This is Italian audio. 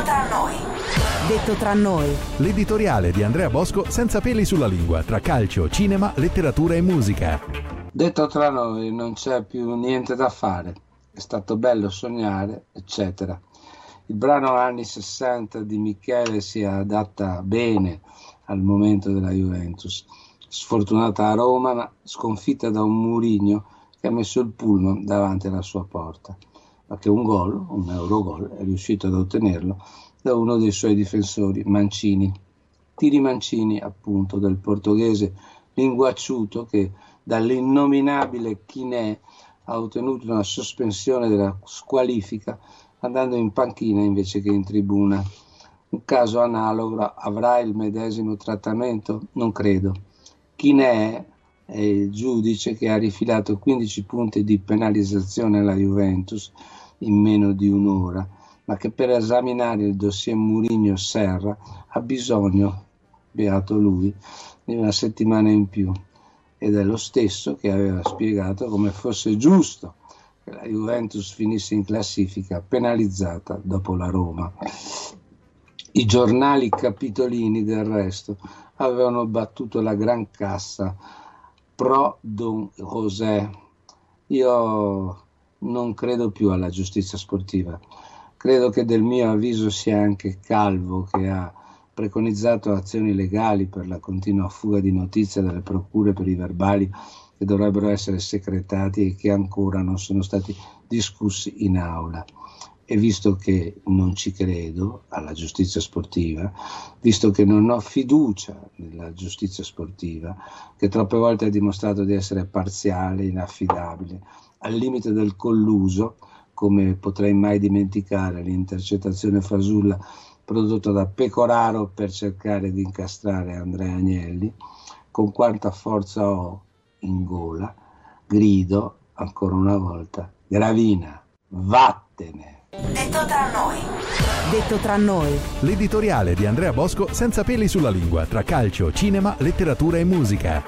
Detto tra noi. Detto tra noi. L'editoriale di Andrea Bosco senza peli sulla lingua tra calcio, cinema, letteratura e musica. Detto tra noi non c'è più niente da fare. È stato bello sognare, eccetera. Il brano anni 60 di Michele si adatta bene al momento della Juventus. Sfortunata a Roma, ma sconfitta da un Murigno che ha messo il pullman davanti alla sua porta, che un gol, un Eurogol, è riuscito ad ottenerlo da uno dei suoi difensori, Mancini. Tiri Mancini, appunto, del portoghese linguacciuto che dall'innominabile Chinè ha ottenuto una sospensione della squalifica andando in panchina invece che in tribuna. Un caso analogo avrà il medesimo trattamento? Non credo. Chinè è il giudice che ha rifilato 15 punti di penalizzazione alla Juventus in meno di un'ora, ma che per esaminare il dossier Murigno-Serra ha bisogno, beato lui, di una settimana in più. Ed è lo stesso che aveva spiegato come fosse giusto che la Juventus finisse in classifica penalizzata dopo la Roma. I giornali capitolini del resto avevano battuto la gran cassa pro Don José. Io non credo più alla giustizia sportiva. Credo che del mio avviso sia anche Calvo che ha preconizzato azioni legali per la continua fuga di notizie dalle procure per i verbali che dovrebbero essere secretati e che ancora non sono stati discussi in aula e visto che non ci credo alla giustizia sportiva, visto che non ho fiducia nella giustizia sportiva, che troppe volte ha dimostrato di essere parziale, inaffidabile, al limite del colluso, come potrei mai dimenticare l'intercettazione fasulla prodotta da Pecoraro per cercare di incastrare Andrea Agnelli, con quanta forza ho in gola, grido ancora una volta, Gravina, vattene! Detto tra noi. Detto tra noi. L'editoriale di Andrea Bosco senza peli sulla lingua tra calcio, cinema, letteratura e musica.